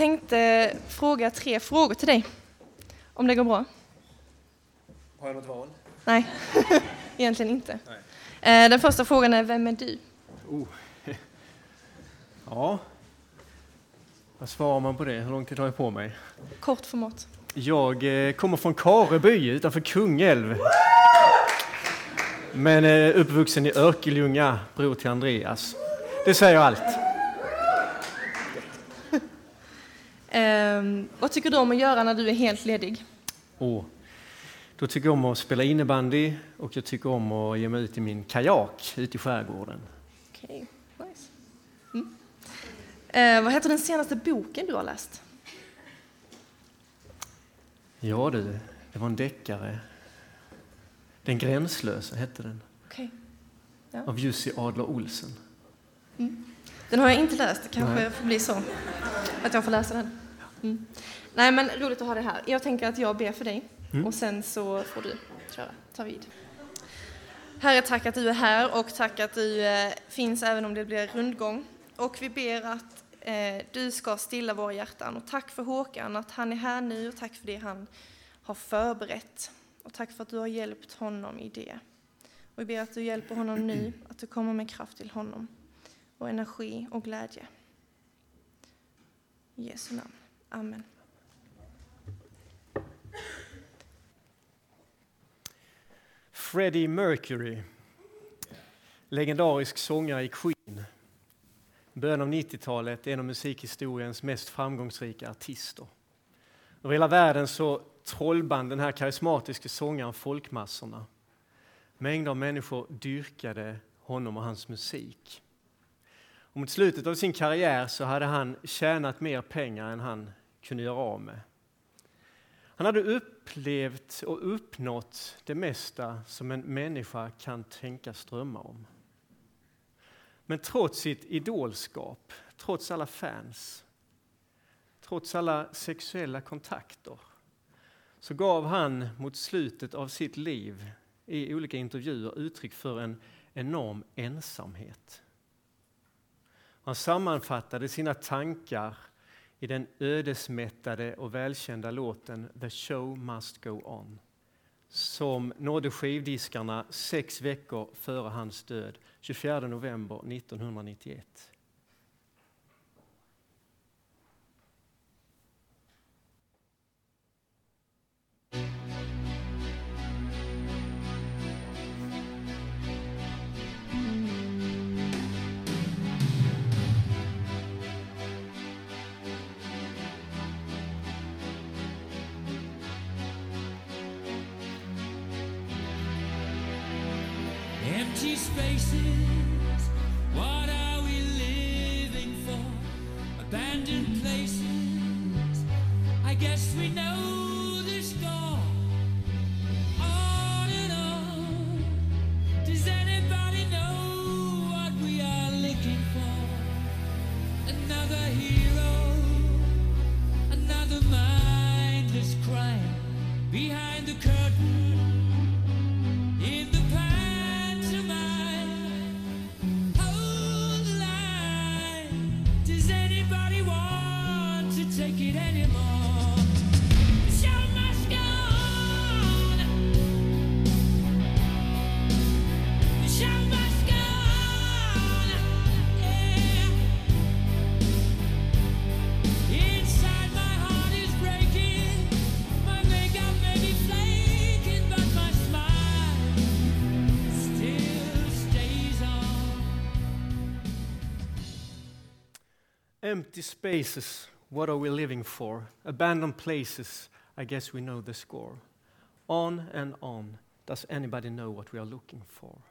tänkte fråga tre frågor till dig. Om det går bra? Har jag något val? Nej, egentligen inte. Nej. Eh, den första frågan är, vem är du? Oh. Ja, vad svarar man på det? Hur lång tid har jag på mig? Kort format. Jag eh, kommer från Kareby utanför Kungälv. Men eh, uppvuxen i Örkelljunga, bror till Andreas. Det säger allt. Um, vad tycker du om att göra när du är helt ledig? Oh. Då tycker jag om att spela innebandy och jag tycker om att ge mig ut i min kajak ute i skärgården. Okay, nice. Mm. Uh, vad heter den senaste boken du har läst? Ja du, det var en deckare. Den gränslösa hette den. Okay. Ja. Av Jussi Adler Olsen. Mm. Den har jag inte läst. Det kanske Nej. får bli så att jag får läsa den. Mm. Nej, men roligt att ha det här. Jag tänker att jag ber för dig mm. och sen så får du köra, ta vid. Herre, tack att du är här och tack att du eh, finns även om det blir rundgång. Och vi ber att eh, du ska stilla våra hjärtan. Och tack för Håkan, att han är här nu och tack för det han har förberett. Och tack för att du har hjälpt honom i det. Och vi ber att du hjälper honom nu, att du kommer med kraft till honom och energi och glädje. I Jesu namn. Amen. Freddie Mercury, legendarisk sångare i Queen. början av 90-talet en av musikhistoriens mest framgångsrika artister. Över hela världen så trollband den här karismatiska sångaren folkmassorna. Mängder av människor dyrkade honom och hans musik. Och mot slutet av sin karriär så hade han tjänat mer pengar än han kunde göra av med. Han hade upplevt och uppnått det mesta som en människa kan tänkas drömma om. Men trots sitt idolskap, trots alla fans, trots alla sexuella kontakter så gav han mot slutet av sitt liv i olika intervjuer uttryck för en enorm ensamhet. Han sammanfattade sina tankar i den ödesmättade och välkända låten The show must go on som nådde skivdiskarna sex veckor före hans död, 24 november 1991. Empty spaces, what are we living for? Abandoned places, I guess we know the score. On and on, does anybody know what we are looking for?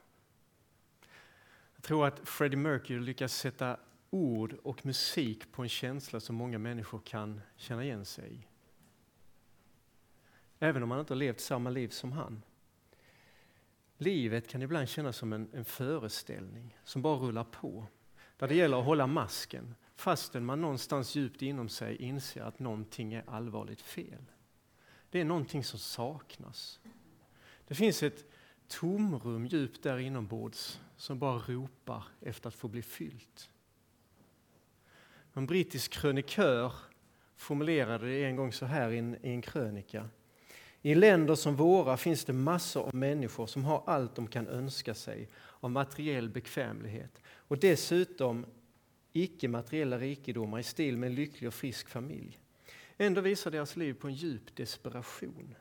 Jag tror att Freddie Mercury lyckas sätta ord och musik på en känsla som många människor kan känna igen sig i. Även om man inte har levt samma liv som han. Livet kan ibland kännas som en, en föreställning som bara rullar på. Där det gäller att hålla masken, fastän man någonstans djupt inom sig inser att någonting är allvarligt fel. Det är någonting som saknas. Det finns ett tomrum djupt där inombords som bara ropar efter att få bli fyllt. En brittisk krönikör formulerade det en gång så här i en, i en krönika. I länder som våra finns det massor av människor som har allt de kan önska sig av materiell bekvämlighet och dessutom icke-materiella rikedomar i stil med en lycklig och frisk familj. Ändå visar deras liv på en djup desperation.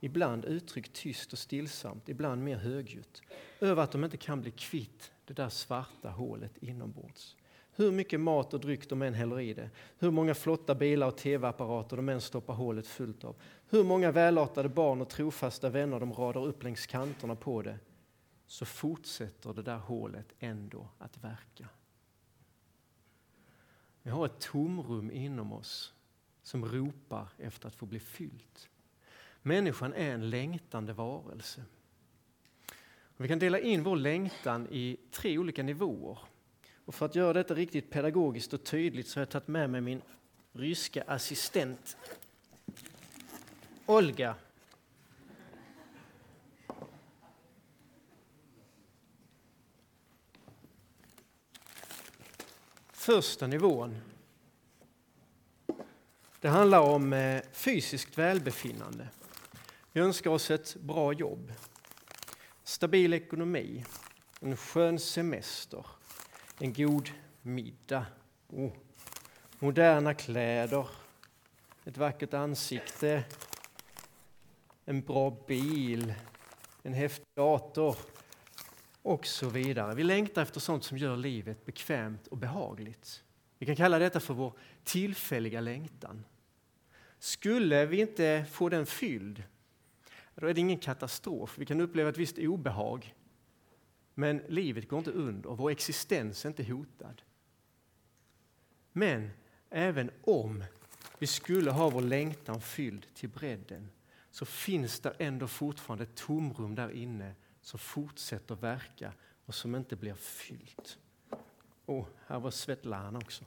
Ibland uttryckt tyst och stillsamt, ibland mer högljutt, över att de inte kan bli kvitt det där svarta hålet inombords. Hur mycket mat och dryck de än häller i det, hur många flotta bilar och tv-apparater de än stoppar hålet fullt av, hur många välartade barn och trofasta vänner de radar upp längs kanterna på det, så fortsätter det där hålet ändå att verka. Vi har ett tomrum inom oss som ropar efter att få bli fyllt. Människan är en längtande varelse. Vi kan dela in vår längtan i tre olika nivåer. Och för att göra detta riktigt pedagogiskt och tydligt så har jag tagit med mig min ryska assistent Olga. Första nivån. Det handlar om eh, fysiskt välbefinnande. Vi önskar oss ett bra jobb, stabil ekonomi, en skön semester, en god middag, oh, moderna kläder, ett vackert ansikte, en bra bil, en häftig dator och så vidare. Vi längtar efter sånt som gör livet bekvämt och behagligt. Vi kan kalla detta för vår tillfälliga längtan. Skulle vi inte få den fylld, då är det ingen katastrof. Vi kan uppleva ett visst obehag. Men livet går inte under och vår existens är inte hotad. Men även om vi skulle ha vår längtan fylld till bredden så finns det ändå fortfarande ett tomrum där inne som fortsätter verka och som inte blir fyllt. Åh, här var Svetlana också.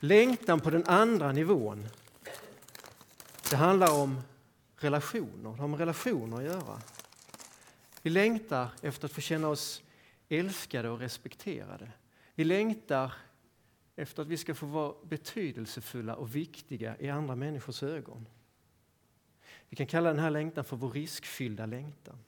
Längtan på den andra nivån, det handlar om relationer. Det har med relationer att göra. Vi längtar efter att få känna oss älskade och respekterade. Vi längtar efter att vi ska få vara betydelsefulla och viktiga i andra människors ögon. Vi kan kalla den här längtan för vår riskfyllda längtan.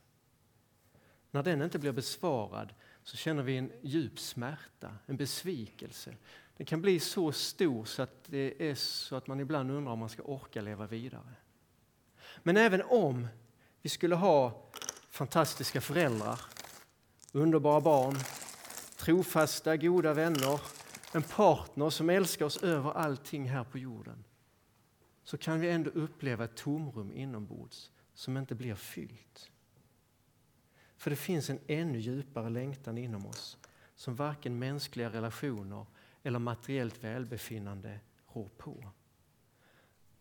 När den inte blir besvarad så känner vi en djup smärta, en besvikelse. Den kan bli så stor så att det är så att man ibland undrar om man ska orka leva vidare. Men även om vi skulle ha fantastiska föräldrar, underbara barn, trofasta, goda vänner, en partner som älskar oss över allting här på jorden så kan vi ändå uppleva ett tomrum inombords som inte blir fyllt. För det finns en ännu djupare längtan inom oss som varken mänskliga relationer eller materiellt välbefinnande rår på.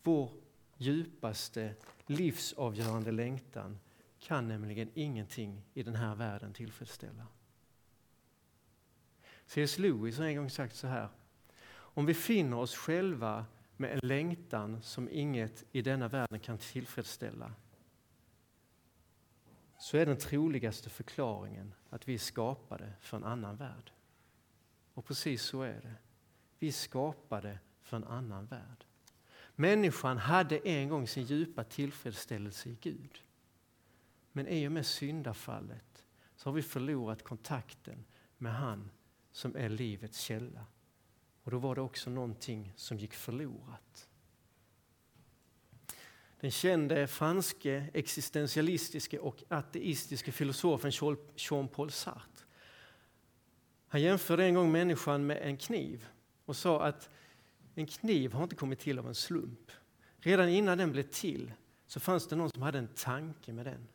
Vår djupaste livsavgörande längtan kan nämligen ingenting i den här världen tillfredsställa. C.S. Lewis har en gång sagt så här. Om vi finner oss själva med en längtan som inget i denna världen kan tillfredsställa så är den troligaste förklaringen att vi är skapade för en annan värld. Och precis så är det. Vi är skapade för en annan värld. Människan hade en gång sin djupa tillfredsställelse i Gud. Men i och med syndafallet så har vi förlorat kontakten med han som är livets källa. Och då var det också någonting som gick förlorat. Den kände franske existentialistiske och ateistiske filosofen Jean-Paul Sartre. Han jämförde en gång människan med en kniv och sa att en kniv har inte kommit till av en slump. Redan innan den blev till så fanns det någon som hade en tanke med den.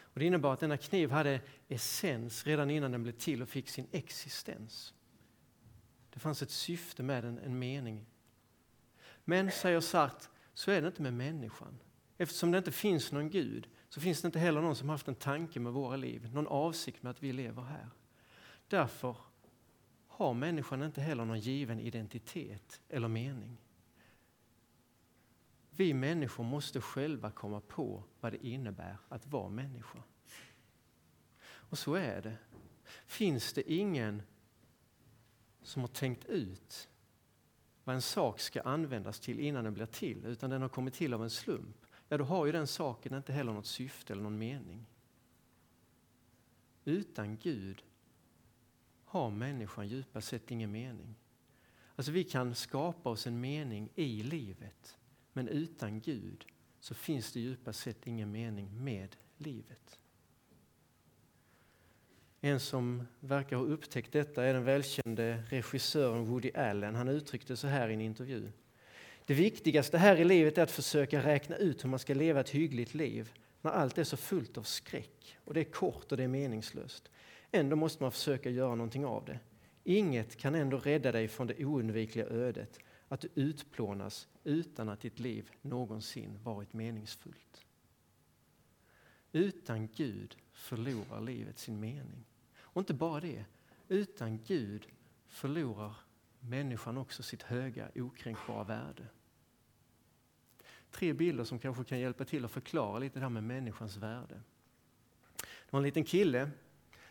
Och det innebar att denna kniv hade essens redan innan den blev till och fick sin existens. Det fanns ett syfte med den, en mening. Men, säger Sartre, så är det inte med människan. Eftersom det inte finns någon Gud så finns det inte heller någon som haft en tanke med våra liv, någon avsikt med att vi lever här. Därför har människan inte heller någon given identitet eller mening. Vi människor måste själva komma på vad det innebär att vara människa. Och så är det. Finns det ingen som har tänkt ut vad en sak ska användas till innan den blir till, utan den har kommit till av en slump, ja då har ju den saken inte heller något syfte eller någon mening. Utan Gud har människan djupast sett ingen mening. Alltså vi kan skapa oss en mening i livet, men utan Gud så finns det djupast sett ingen mening med livet. En som verkar ha upptäckt detta är den välkände regissören Woody Allen. Han uttryckte så här i en intervju. Det viktigaste här i livet är att försöka räkna ut hur man ska leva ett hyggligt liv när allt är så fullt av skräck och det är kort och det är meningslöst. Ändå måste man försöka göra någonting av det. Inget kan ändå rädda dig från det oundvikliga ödet att du utplånas utan att ditt liv någonsin varit meningsfullt. Utan Gud förlorar livet sin mening. Och inte bara det, utan Gud förlorar människan också sitt höga okränkbara värde. Tre bilder som kanske kan hjälpa till att förklara lite det här med människans värde. Det var en liten kille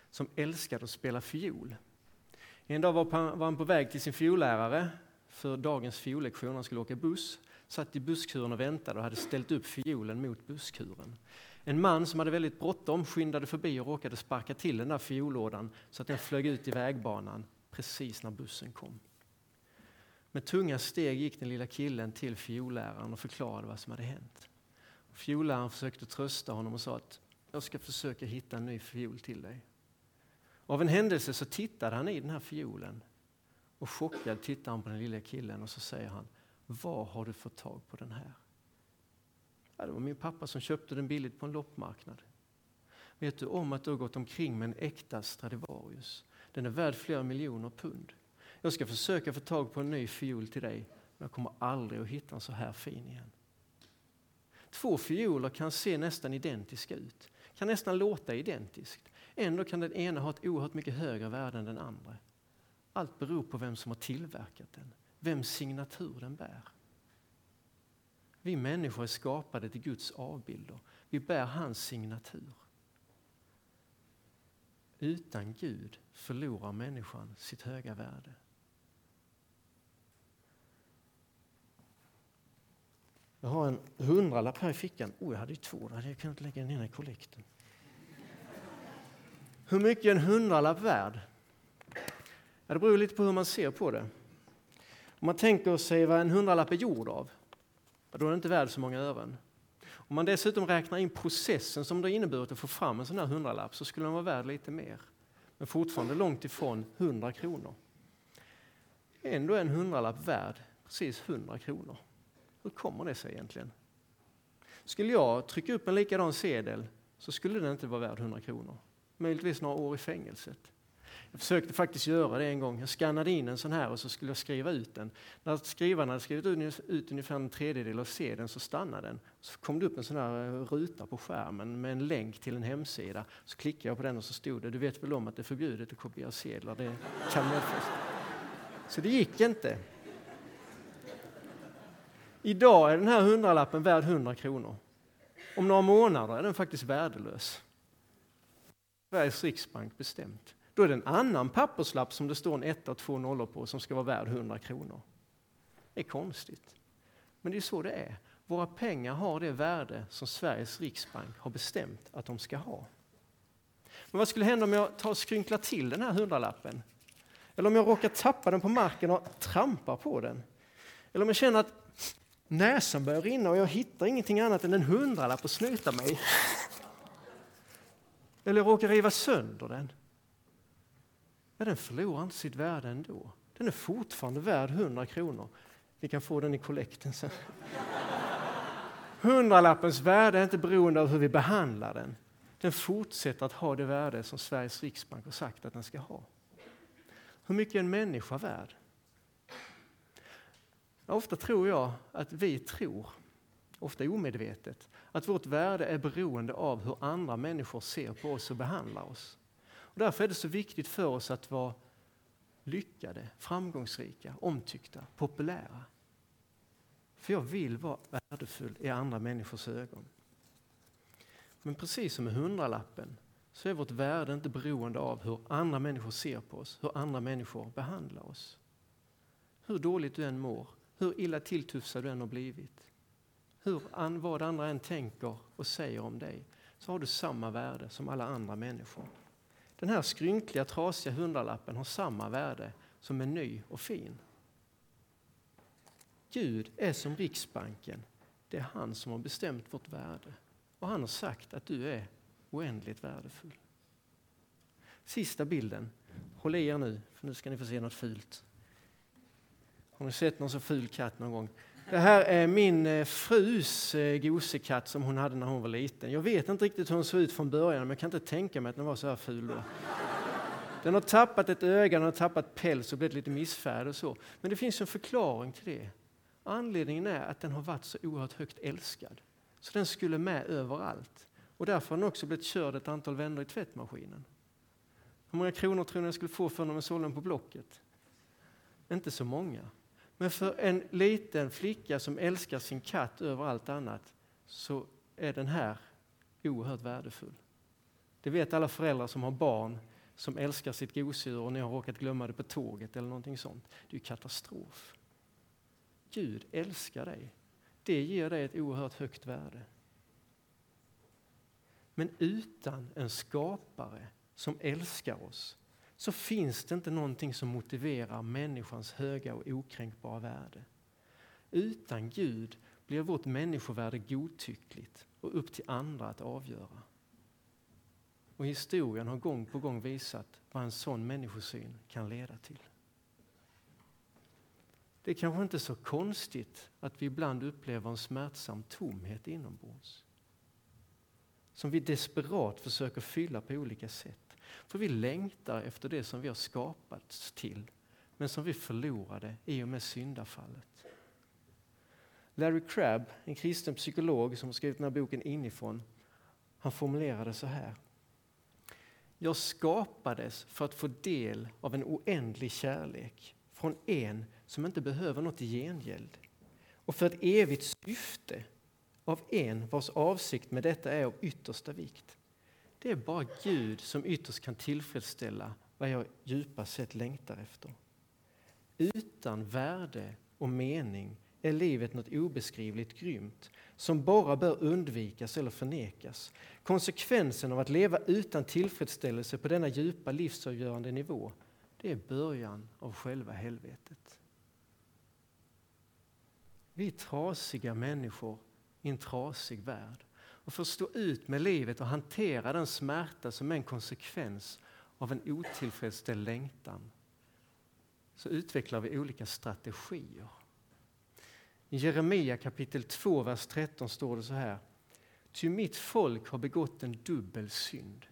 som älskade att spela fiol. En dag var han på väg till sin fiollärare för dagens fiollektion. Han skulle åka buss, satt i busskuren och väntade och hade ställt upp fiolen mot busskuren. En man som hade väldigt bråttom skyndade förbi och råkade sparka till den där fiollådan så att den flög ut i vägbanan precis när bussen kom. Med tunga steg gick den lilla killen till fiolläraren och förklarade vad som hade hänt. Fiolläraren försökte trösta honom och sa att jag ska försöka hitta en ny fiol till dig. Av en händelse så tittade han i den här fiolen och chockad tittar han på den lilla killen och så säger han Var har du fått tag på den här? Ja, det var min pappa som köpte den billigt på en loppmarknad. Vet du om att du har gått omkring med en äkta Stradivarius? Den är värd flera miljoner pund. Jag ska försöka få tag på en ny fiol till dig, men jag kommer aldrig att hitta en så här fin igen. Två fioler kan se nästan identiska ut, kan nästan låta identiskt. Ändå kan den ena ha ett oerhört mycket högre värde än den andra. Allt beror på vem som har tillverkat den, vems signatur den bär. Vi människor är skapade till Guds avbilder. Vi bär hans signatur. Utan Gud förlorar människan sitt höga värde. Jag har en hundralapp här i fickan. Oh, jag hade ju två, då hade jag kunnat lägga den ena i kollekten. Hur mycket är en hundralapp värd? Ja, det beror lite på hur man ser på det. Om man tänker sig vad en hundralapp är gjord av, då är den inte värd så många ören. Om man dessutom räknar in processen som det inneburit att få fram en sån här hundralapp så skulle den vara värd lite mer. Men fortfarande långt ifrån 100 kronor. Ändå är en hundralapp värd precis 100 kronor. Hur kommer det sig egentligen? Skulle jag trycka upp en likadan sedel så skulle den inte vara värd 100 kronor. Möjligtvis några år i fängelset. Jag försökte faktiskt göra det en gång. Jag skannade in en sån här och så skulle jag skriva ut den. När skrivaren hade skrivit ut ungefär en tredjedel av sedeln så stannade den. Så kom det upp en sån här eh, ruta på skärmen med en länk till en hemsida. Så klickade jag på den och så stod det, du vet väl om att det är förbjudet att kopiera sedlar. Det kan Så det gick inte. Idag är den här hundralappen värd 100 kronor. Om några månader är den faktiskt värdelös. Sveriges riksbank bestämt. Då är det en annan papperslapp som det står en etta och två nollor på som ska vara värd 100 kronor. Det är konstigt. Men det är så det är. Våra pengar har det värde som Sveriges riksbank har bestämt att de ska ha. Men vad skulle hända om jag tar och skrynklar till den här hundralappen? Eller om jag råkar tappa den på marken och trampar på den? Eller om jag känner att näsan börjar rinna och jag hittar ingenting annat än en hundralapp att snyta mig. Eller jag råkar riva sönder den ja, den förlorar inte sitt värde ändå. Den är fortfarande värd 100 kronor. Vi kan få den i kollekten sen. Hundralappens värde är inte beroende av hur vi behandlar den. Den fortsätter att ha det värde som Sveriges riksbank har sagt att den ska ha. Hur mycket är en människa värd? Ofta tror jag att vi tror, ofta omedvetet, att vårt värde är beroende av hur andra människor ser på oss och behandlar oss. Och därför är det så viktigt för oss att vara lyckade, framgångsrika, omtyckta, populära. För jag vill vara värdefull i andra människors ögon. Men precis som med hundralappen så är vårt värde inte beroende av hur andra människor ser på oss, hur andra människor behandlar oss. Hur dåligt du än mår, hur illa tilltufsad du än har blivit, hur, vad andra än tänker och säger om dig, så har du samma värde som alla andra människor. Den här skrynkliga, trasiga hundralappen har samma värde som en ny och fin. Gud är som Riksbanken. Det är han som har bestämt vårt värde. Och han har sagt att du är oändligt värdefull. Sista bilden. Håll i er nu, för nu ska ni få se något fult. Har ni sett någon så ful katt någon gång? Det här är min eh, frus eh, gosekatt som hon hade när hon var liten. Jag vet inte riktigt hur hon såg ut från början, men jag kan inte tänka mig att den var så här ful då. Den har tappat ett öga, den har tappat päls och blivit lite missfärgad och så. Men det finns en förklaring till det. Anledningen är att den har varit så oerhört högt älskad. Så den skulle med överallt. Och därför har den också blivit körd ett antal vändor i tvättmaskinen. Hur många kronor tror ni jag skulle få för när man sålde den på Blocket? Inte så många. Men för en liten flicka som älskar sin katt över allt annat så är den här oerhört värdefull. Det vet alla föräldrar som har barn som älskar sitt gosedjur och ni har råkat glömma det på tåget eller någonting sånt. Det är ju katastrof. Gud älskar dig. Det ger dig ett oerhört högt värde. Men utan en skapare som älskar oss så finns det inte någonting som motiverar människans höga och okränkbara värde. Utan Gud blir vårt människovärde godtyckligt och upp till andra att avgöra. Och historien har gång på gång visat vad en sån människosyn kan leda till. Det är kanske inte så konstigt att vi ibland upplever en smärtsam tomhet inombords. Som vi desperat försöker fylla på olika sätt. För vi längtar efter det som vi har skapats till, men som vi förlorade i och med syndafallet. Larry Crabb, en kristen psykolog som har skrivit den här boken inifrån, han formulerade så här. Jag skapades för att få del av en oändlig kärlek från en som inte behöver något i gengäld och för ett evigt syfte av en vars avsikt med detta är av yttersta vikt. Det är bara Gud som ytterst kan tillfredsställa vad jag djupast sett längtar efter. Utan värde och mening är livet något obeskrivligt grymt som bara bör undvikas eller förnekas. Konsekvensen av att leva utan tillfredsställelse på denna djupa livsavgörande nivå det är början av själva helvetet. Vi är trasiga människor i en trasig värld. Och för att stå ut med livet och hantera den smärta som är en konsekvens av en otillfredsställd längtan så utvecklar vi olika strategier. I Jeremia kapitel 2, vers 13 står det så här. Ty mitt folk har begått en dubbel synd.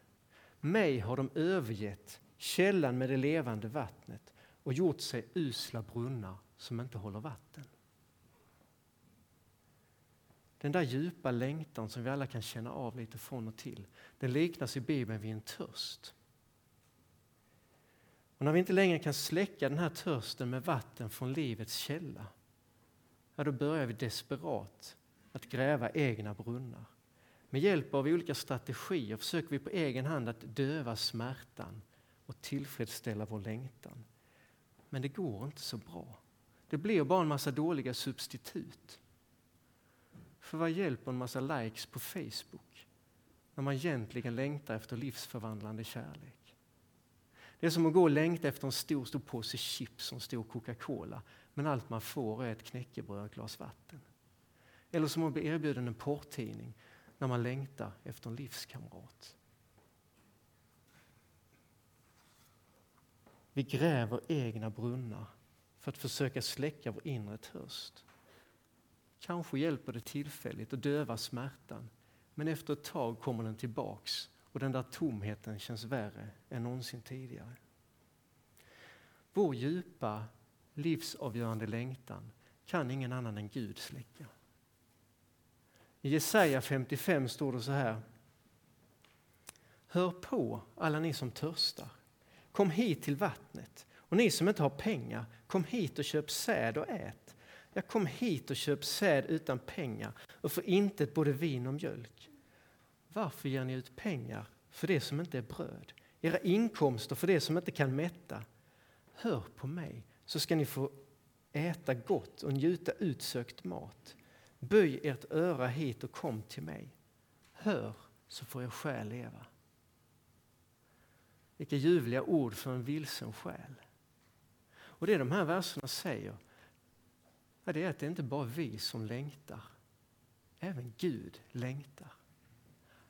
Mig har de övergett, källan med det levande vattnet och gjort sig usla brunnar som inte håller vatten. Den där djupa längtan som vi alla kan känna av lite från och till, den liknas i Bibeln vid en törst. Och när vi inte längre kan släcka den här törsten med vatten från livets källa, ja, då börjar vi desperat att gräva egna brunnar. Med hjälp av olika strategier försöker vi på egen hand att döva smärtan och tillfredsställa vår längtan. Men det går inte så bra. Det blir bara en massa dåliga substitut. För vad hjälper en massa likes på Facebook när man egentligen längtar efter livsförvandlande kärlek? Det är som att gå och längta efter en stor, stor påse chips och en stor Coca-Cola men allt man får är ett knäckebröd och ett glas vatten. Eller som att bli erbjuden en porrtidning när man längtar efter en livskamrat. Vi gräver egna brunnar för att försöka släcka vår inre törst. Kanske hjälper det tillfälligt att döva smärtan men efter ett tag kommer den tillbaks och den där tomheten känns värre än någonsin tidigare. Vår djupa, livsavgörande längtan kan ingen annan än Gud släcka. I Jesaja 55 står det så här. Hör på alla ni som törstar. Kom hit till vattnet. Och ni som inte har pengar, kom hit och köp säd och ät. Jag kom hit och köp säd utan pengar och för intet både vin och mjölk. Varför ger ni ut pengar för det som inte är bröd, era inkomster för det som inte kan mätta. Hör på mig, så ska ni få äta gott och njuta utsökt mat. Böj ert öra hit och kom till mig. Hör, så får er själ leva. Vilka ljuvliga ord för en vilsen själ. Och det de här verserna säger, det är att det inte bara är vi som längtar. Även Gud längtar.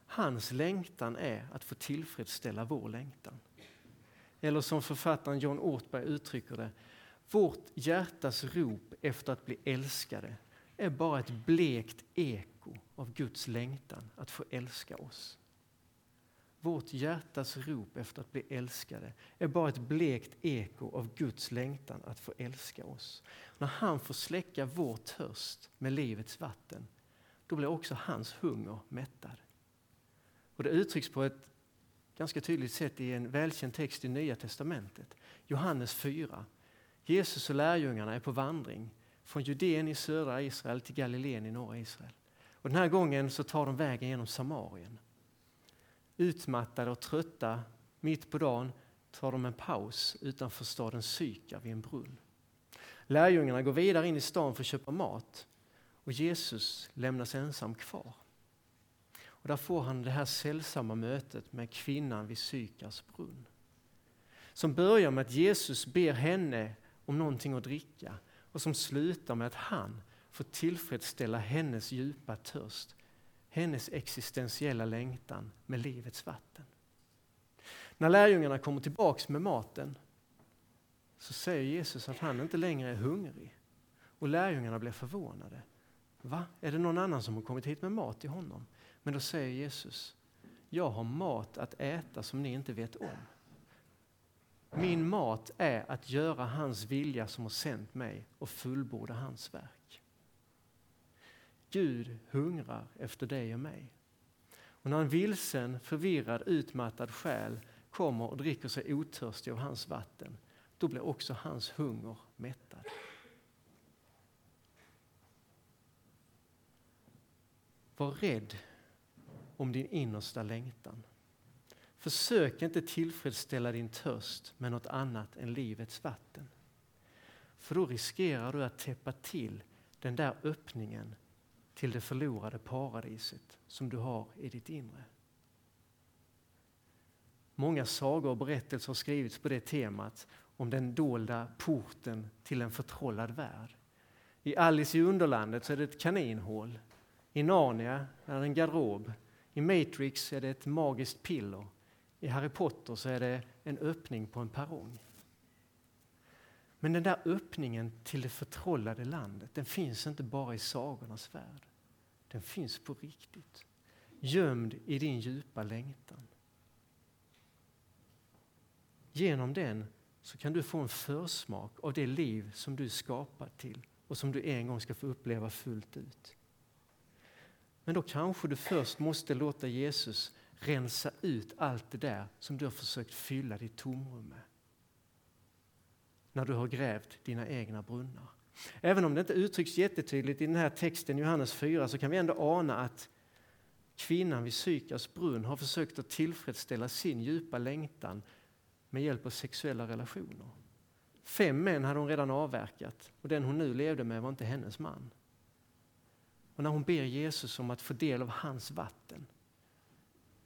Hans längtan är att få tillfredsställa vår längtan. Eller som författaren John Ortberg uttrycker det, vårt hjärtas rop efter att bli älskade är bara ett blekt eko av Guds längtan att få älska oss. Vårt hjärtas rop efter att bli älskade är bara ett blekt eko av Guds längtan att få älska oss. När han får släcka vår törst med livets vatten, då blir också hans hunger mättad. Och det uttrycks på ett ganska tydligt sätt i en välkänd text i Nya Testamentet. Johannes 4. Jesus och lärjungarna är på vandring från Judeen i södra Israel till Galileen i norra Israel. Och den här gången så tar de vägen genom Samarien. Utmattade och trötta mitt på dagen tar de en paus utanför staden Syka vid en brunn. Lärjungarna går vidare in i stan för att köpa mat och Jesus lämnas ensam kvar. Och där får han det här sällsamma mötet med kvinnan vid Sykars brunn. Som börjar med att Jesus ber henne om någonting att dricka och som slutar med att han får tillfredsställa hennes djupa törst, hennes existentiella längtan med livets vatten. När lärjungarna kommer tillbaks med maten så säger Jesus att han inte längre är hungrig. Och lärjungarna blir förvånade. Va? Är det någon annan som har kommit hit med mat till honom? Men då säger Jesus, jag har mat att äta som ni inte vet om. Min mat är att göra hans vilja som har sänt mig och fullborda hans verk. Gud hungrar efter dig och mig. Och när en vilsen, förvirrad, utmattad själ kommer och dricker sig otörstig av hans vatten, då blir också hans hunger mättad. Var rädd om din innersta längtan. Försök inte tillfredsställa din törst med något annat än livets vatten. För då riskerar du att täppa till den där öppningen till det förlorade paradiset som du har i ditt inre. Många sagor och berättelser har skrivits på det temat om den dolda porten till en förtrollad värld. I Alice i Underlandet så är det ett kaninhål. I Narnia är det en garderob. I Matrix är det ett magiskt piller. I Harry Potter så är det en öppning på en perrong. Men den där öppningen till det förtrollade landet, den finns inte bara i sagornas värld. Den finns på riktigt. Gömd i din djupa längtan. Genom den så kan du få en försmak av det liv som du är skapad till och som du en gång ska få uppleva fullt ut. Men då kanske du först måste låta Jesus rensa ut allt det där som du har försökt fylla ditt tomrum med. När du har grävt dina egna brunnar. Även om det inte uttrycks jättetydligt i den här texten, Johannes 4, så kan vi ändå ana att kvinnan vid Sykars brunn har försökt att tillfredsställa sin djupa längtan med hjälp av sexuella relationer. Fem män hade hon redan avverkat och den hon nu levde med var inte hennes man. Och när hon ber Jesus om att få del av hans vatten,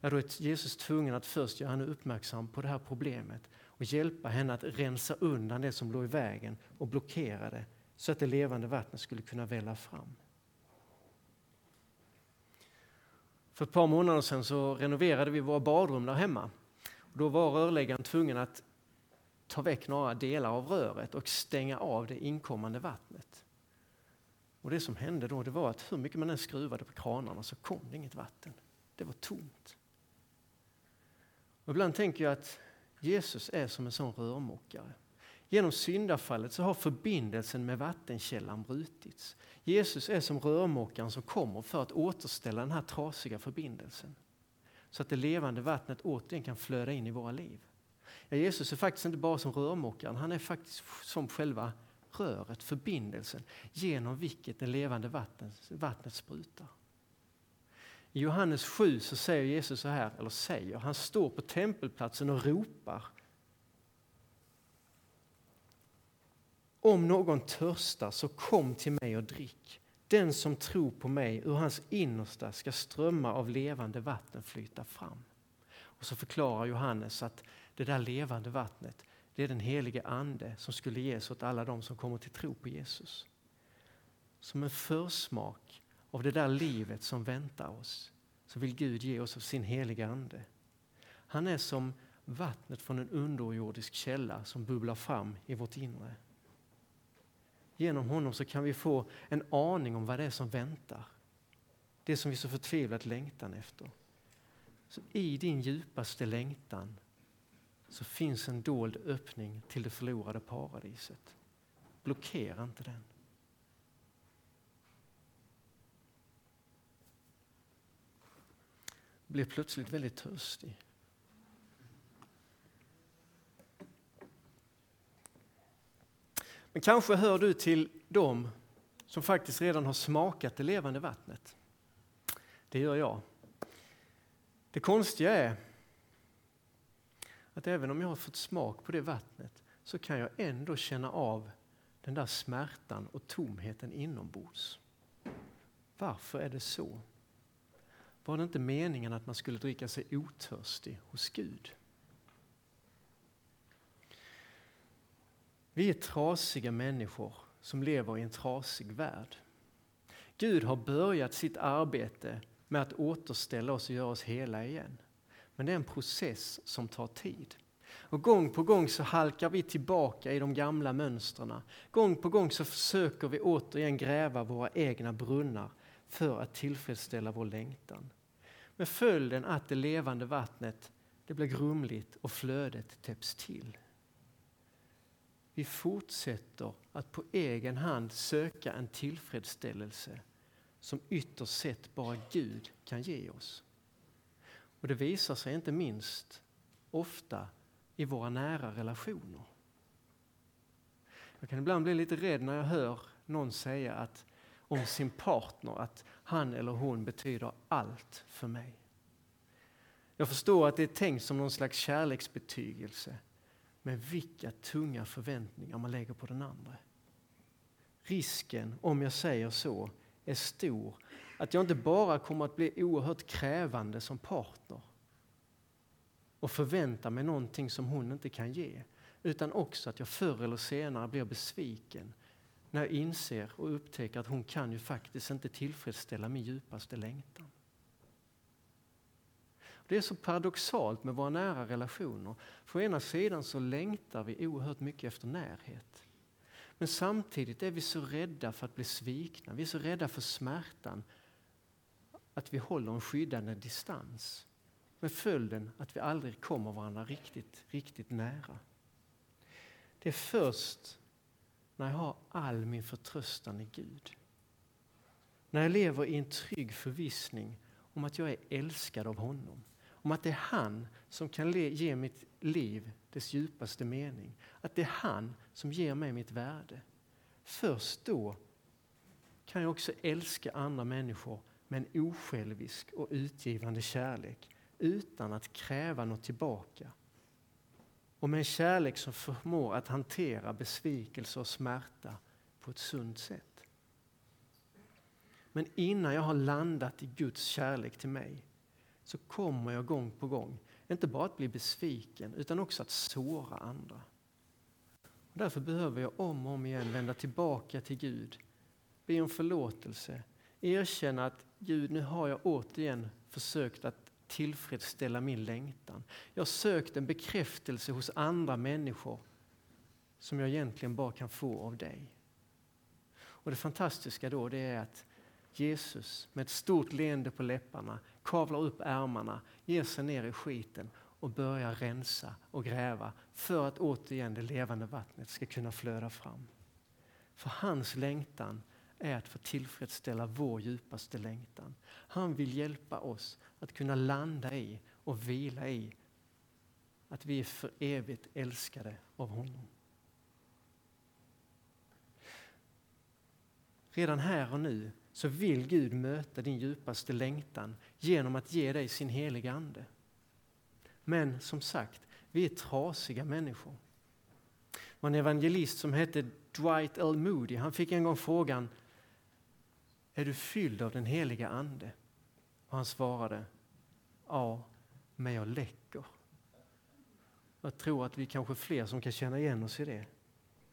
är då är Jesus tvungen att först göra henne uppmärksam på det här problemet och hjälpa henne att rensa undan det som låg i vägen och blockera det så att det levande vattnet skulle kunna välla fram. För ett par månader sedan så renoverade vi våra badrum där hemma. Då var rörläggaren tvungen att ta väck några delar av röret och stänga av det inkommande vattnet. Och Det som hände då det var att hur mycket man än skruvade på kranarna så kom det inget vatten. Det var tomt. Och ibland tänker jag att Jesus är som en sån rörmokare. Genom syndafallet så har förbindelsen med vattenkällan brutits. Jesus är som rörmokaren som kommer för att återställa den här trasiga förbindelsen. Så att det levande vattnet återigen kan flöda in i våra liv. Ja, Jesus är faktiskt inte bara som rörmokaren, han är faktiskt som själva röret, förbindelsen genom vilket det levande vattnet, vattnet sprutar. I Johannes 7 så säger Jesus så här, eller säger, han står på tempelplatsen och ropar. Om någon törstar så kom till mig och drick. Den som tror på mig, ur hans innersta ska strömmar av levande vatten flyta fram. Och så förklarar Johannes att det där levande vattnet, det är den helige ande som skulle ges åt alla de som kommer till tro på Jesus. Som en försmak av det där livet som väntar oss så vill Gud ge oss av sin heliga ande. Han är som vattnet från en underjordisk källa som bubblar fram i vårt inre. Genom honom så kan vi få en aning om vad det är som väntar. Det som vi så förtvivlat längtan efter. Så I din djupaste längtan så finns en dold öppning till det förlorade paradiset. Blockera inte den. Blir plötsligt väldigt törstig. Men kanske hör du till dem som faktiskt redan har smakat det levande vattnet. Det gör jag. Det konstiga är att även om jag har fått smak på det vattnet så kan jag ändå känna av den där smärtan och tomheten inombords. Varför är det så? Var det inte meningen att man skulle dricka sig otörstig hos Gud? Vi är trasiga människor som lever i en trasig värld. Gud har börjat sitt arbete med att återställa oss och göra oss hela igen. Men det är en process som tar tid. Och gång på gång så halkar vi tillbaka i de gamla mönstren. Gång på gång så försöker vi återigen gräva våra egna brunnar för att tillfredsställa vår längtan. Med följden att det levande vattnet det blir grumligt och flödet täpps till. Vi fortsätter att på egen hand söka en tillfredsställelse som ytterst sett bara Gud kan ge oss. Och det visar sig inte minst ofta i våra nära relationer. Jag kan ibland bli lite rädd när jag hör någon säga att, om sin partner att han eller hon betyder allt för mig. Jag förstår att det är tänkt som någon slags kärleksbetygelse. Men vilka tunga förväntningar man lägger på den andra. Risken, om jag säger så, är stor att jag inte bara kommer att bli oerhört krävande som partner och förvänta mig någonting som hon inte kan ge, utan också att jag förr eller senare blir besviken när jag inser och upptäcker att hon kan ju faktiskt inte tillfredsställa min djupaste längtan. Det är så paradoxalt med våra nära relationer. För ena sidan så längtar vi oerhört mycket efter närhet. Men samtidigt är vi så rädda för att bli svikna. Vi är så rädda för smärtan att vi håller en skyddande distans. Med följden att vi aldrig kommer varandra riktigt, riktigt nära. Det är först när jag har all min förtröstan i Gud. När jag lever i en trygg förvissning om att jag är älskad av honom om att det är han som kan ge mitt liv dess djupaste mening. Att det är han som ger mig mitt värde. Först då kan jag också älska andra människor med en osjälvisk och utgivande kärlek utan att kräva något tillbaka. Och med en kärlek som förmår att hantera besvikelse och smärta på ett sunt sätt. Men innan jag har landat i Guds kärlek till mig så kommer jag gång på gång, inte bara att bli besviken utan också att såra andra. Och därför behöver jag om och om igen vända tillbaka till Gud, be om förlåtelse, erkänna att Gud, nu har jag återigen försökt att tillfredsställa min längtan. Jag har sökt en bekräftelse hos andra människor som jag egentligen bara kan få av dig. Och det fantastiska då det är att Jesus med ett stort leende på läpparna kavlar upp ärmarna, ger sig ner i skiten och börjar rensa och gräva för att återigen det levande vattnet ska kunna flöda fram. För hans längtan är att få tillfredsställa vår djupaste längtan. Han vill hjälpa oss att kunna landa i och vila i att vi är för evigt älskade av honom. Redan här och nu så vill Gud möta din djupaste längtan genom att ge dig sin heliga Ande. Men som sagt, vi är trasiga människor. Det var en evangelist som hette Dwight L. Moody. Han fick en gång frågan är du fylld av den heliga Ande? Och han svarade Ja, men jag läcker. Jag tror att vi kanske är fler som kan känna igen oss i det.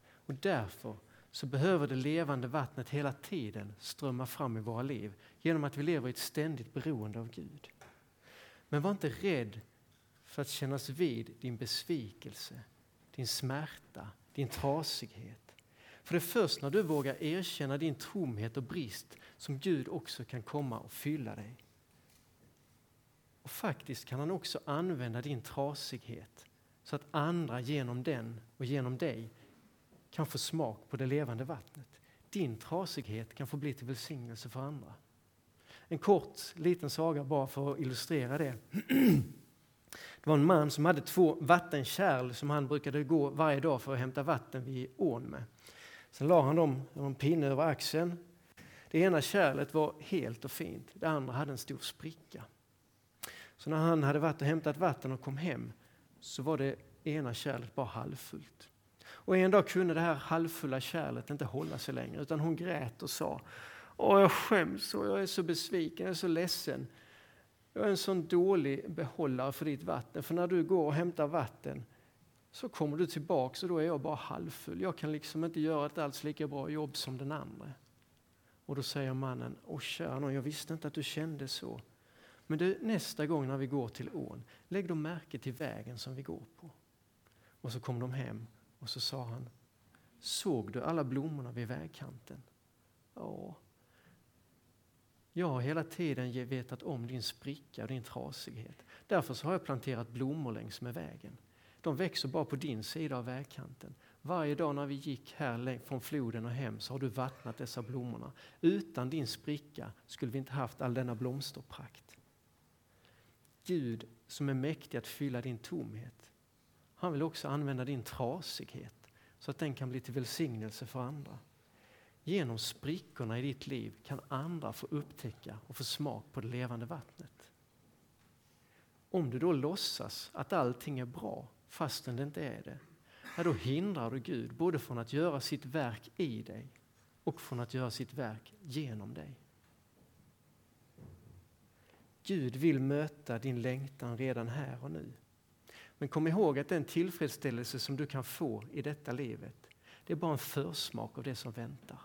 Och därför så behöver det levande vattnet hela tiden strömma fram i våra liv genom att vi lever i ett ständigt beroende av Gud. Men var inte rädd för att kännas vid din besvikelse, din smärta, din trasighet. För det är först när du vågar erkänna din tomhet och brist som Gud också kan komma och fylla dig. Och faktiskt kan han också använda din trasighet så att andra genom den och genom dig kan få smak på det levande vattnet. Din trasighet kan få bli till välsignelse för andra. En kort liten saga bara för att illustrera det. Det var en man som hade två vattenkärl som han brukade gå varje dag för att hämta vatten vid ån med. Sen la han dem en pinne över axeln. Det ena kärlet var helt och fint, det andra hade en stor spricka. Så när han hade varit och hämtat vatten och kom hem så var det ena kärlet bara halvfullt. Och en dag kunde det här halvfulla kärlet inte hålla sig längre utan hon grät och sa Åh, jag skäms och jag är så besviken, jag är så ledsen. Jag är en sån dålig behållare för ditt vatten. För när du går och hämtar vatten så kommer du tillbaks och då är jag bara halvfull. Jag kan liksom inte göra ett alls lika bra jobb som den andra. Och då säger mannen, åh kära någon, jag visste inte att du kände så. Men du, nästa gång när vi går till ån, lägg då märke till vägen som vi går på. Och så kom de hem och så sa han, såg du alla blommorna vid vägkanten? Ja, jag har hela tiden vetat om din spricka och din trasighet. Därför så har jag planterat blommor längs med vägen. De växer bara på din sida av vägkanten. Varje dag när vi gick här från floden och hem så har du vattnat dessa blommorna. Utan din spricka skulle vi inte haft all denna blomsterprakt. Gud som är mäktig att fylla din tomhet. Han vill också använda din trasighet så att den kan bli till välsignelse för andra. Genom sprickorna i ditt liv kan andra få upptäcka och få smak på det levande vattnet. Om du då låtsas att allting är bra fastän det inte är det, ja, då hindrar du Gud både från att göra sitt verk i dig och från att göra sitt verk genom dig. Gud vill möta din längtan redan här och nu. Men kom ihåg att den tillfredsställelse som du kan få i detta livet, det är bara en försmak av det som väntar.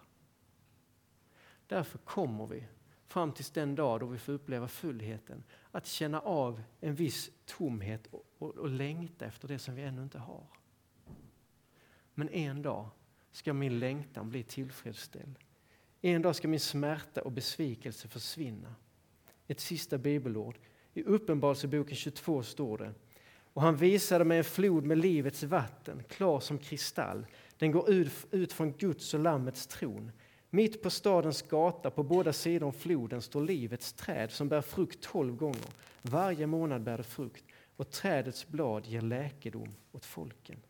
Därför kommer vi fram till den dag då vi får uppleva fullheten att känna av en viss tomhet och, och, och längta efter det som vi ännu inte har. Men en dag ska min längtan bli tillfredsställd. En dag ska min smärta och besvikelse försvinna. Ett sista bibelord. I Uppenbarelseboken 22 står det och han visade mig en flod med livets vatten, klar som kristall. Den går ut, ut från Guds och Lammets tron. Mitt på stadens gata på båda sidor om floden står livets träd som bär frukt tolv gånger. Varje månad bär det frukt och trädets blad ger läkedom åt folken.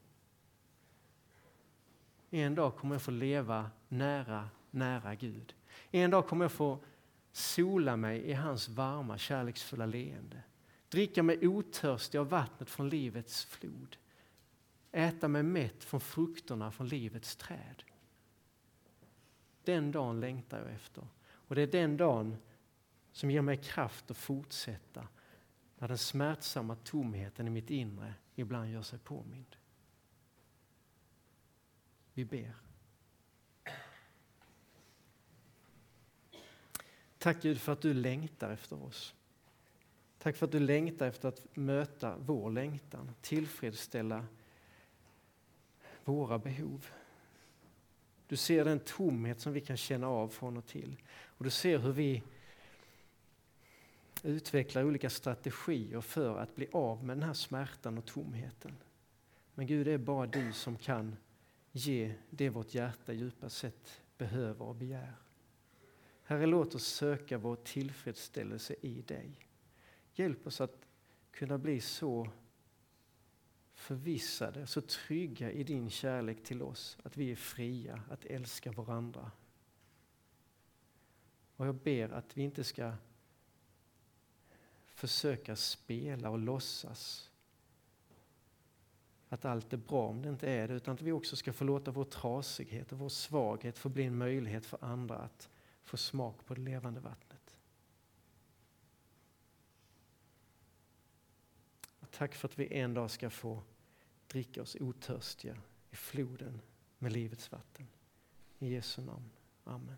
En dag kommer jag få leva nära, nära Gud. En dag kommer jag få sola mig i hans varma, kärleksfulla leende. Dricka mig otörstig av vattnet från livets flod. Äta mig mätt från frukterna från livets träd. Den dagen längtar jag efter. Och det är den dagen som ger mig kraft att fortsätta när den smärtsamma tomheten i mitt inre ibland gör sig påmind. Vi ber. Tack Gud för att du längtar efter oss. Tack för att du längtar efter att möta vår längtan, tillfredsställa våra behov. Du ser den tomhet som vi kan känna av från och till. Och du ser hur vi utvecklar olika strategier för att bli av med den här smärtan och tomheten. Men Gud, det är bara du som kan ge det vårt hjärta djupast sett behöver och begär. Herre, låt oss söka vår tillfredsställelse i dig. Hjälp oss att kunna bli så förvissade, så trygga i din kärlek till oss att vi är fria att älska varandra. Och jag ber att vi inte ska försöka spela och låtsas att allt är bra om det inte är det, utan att vi också ska få låta vår trasighet och vår svaghet få bli en möjlighet för andra att få smak på det levande vattnet. Och tack för att vi en dag ska få dricka oss otörstiga i floden med livets vatten. I Jesu namn. Amen.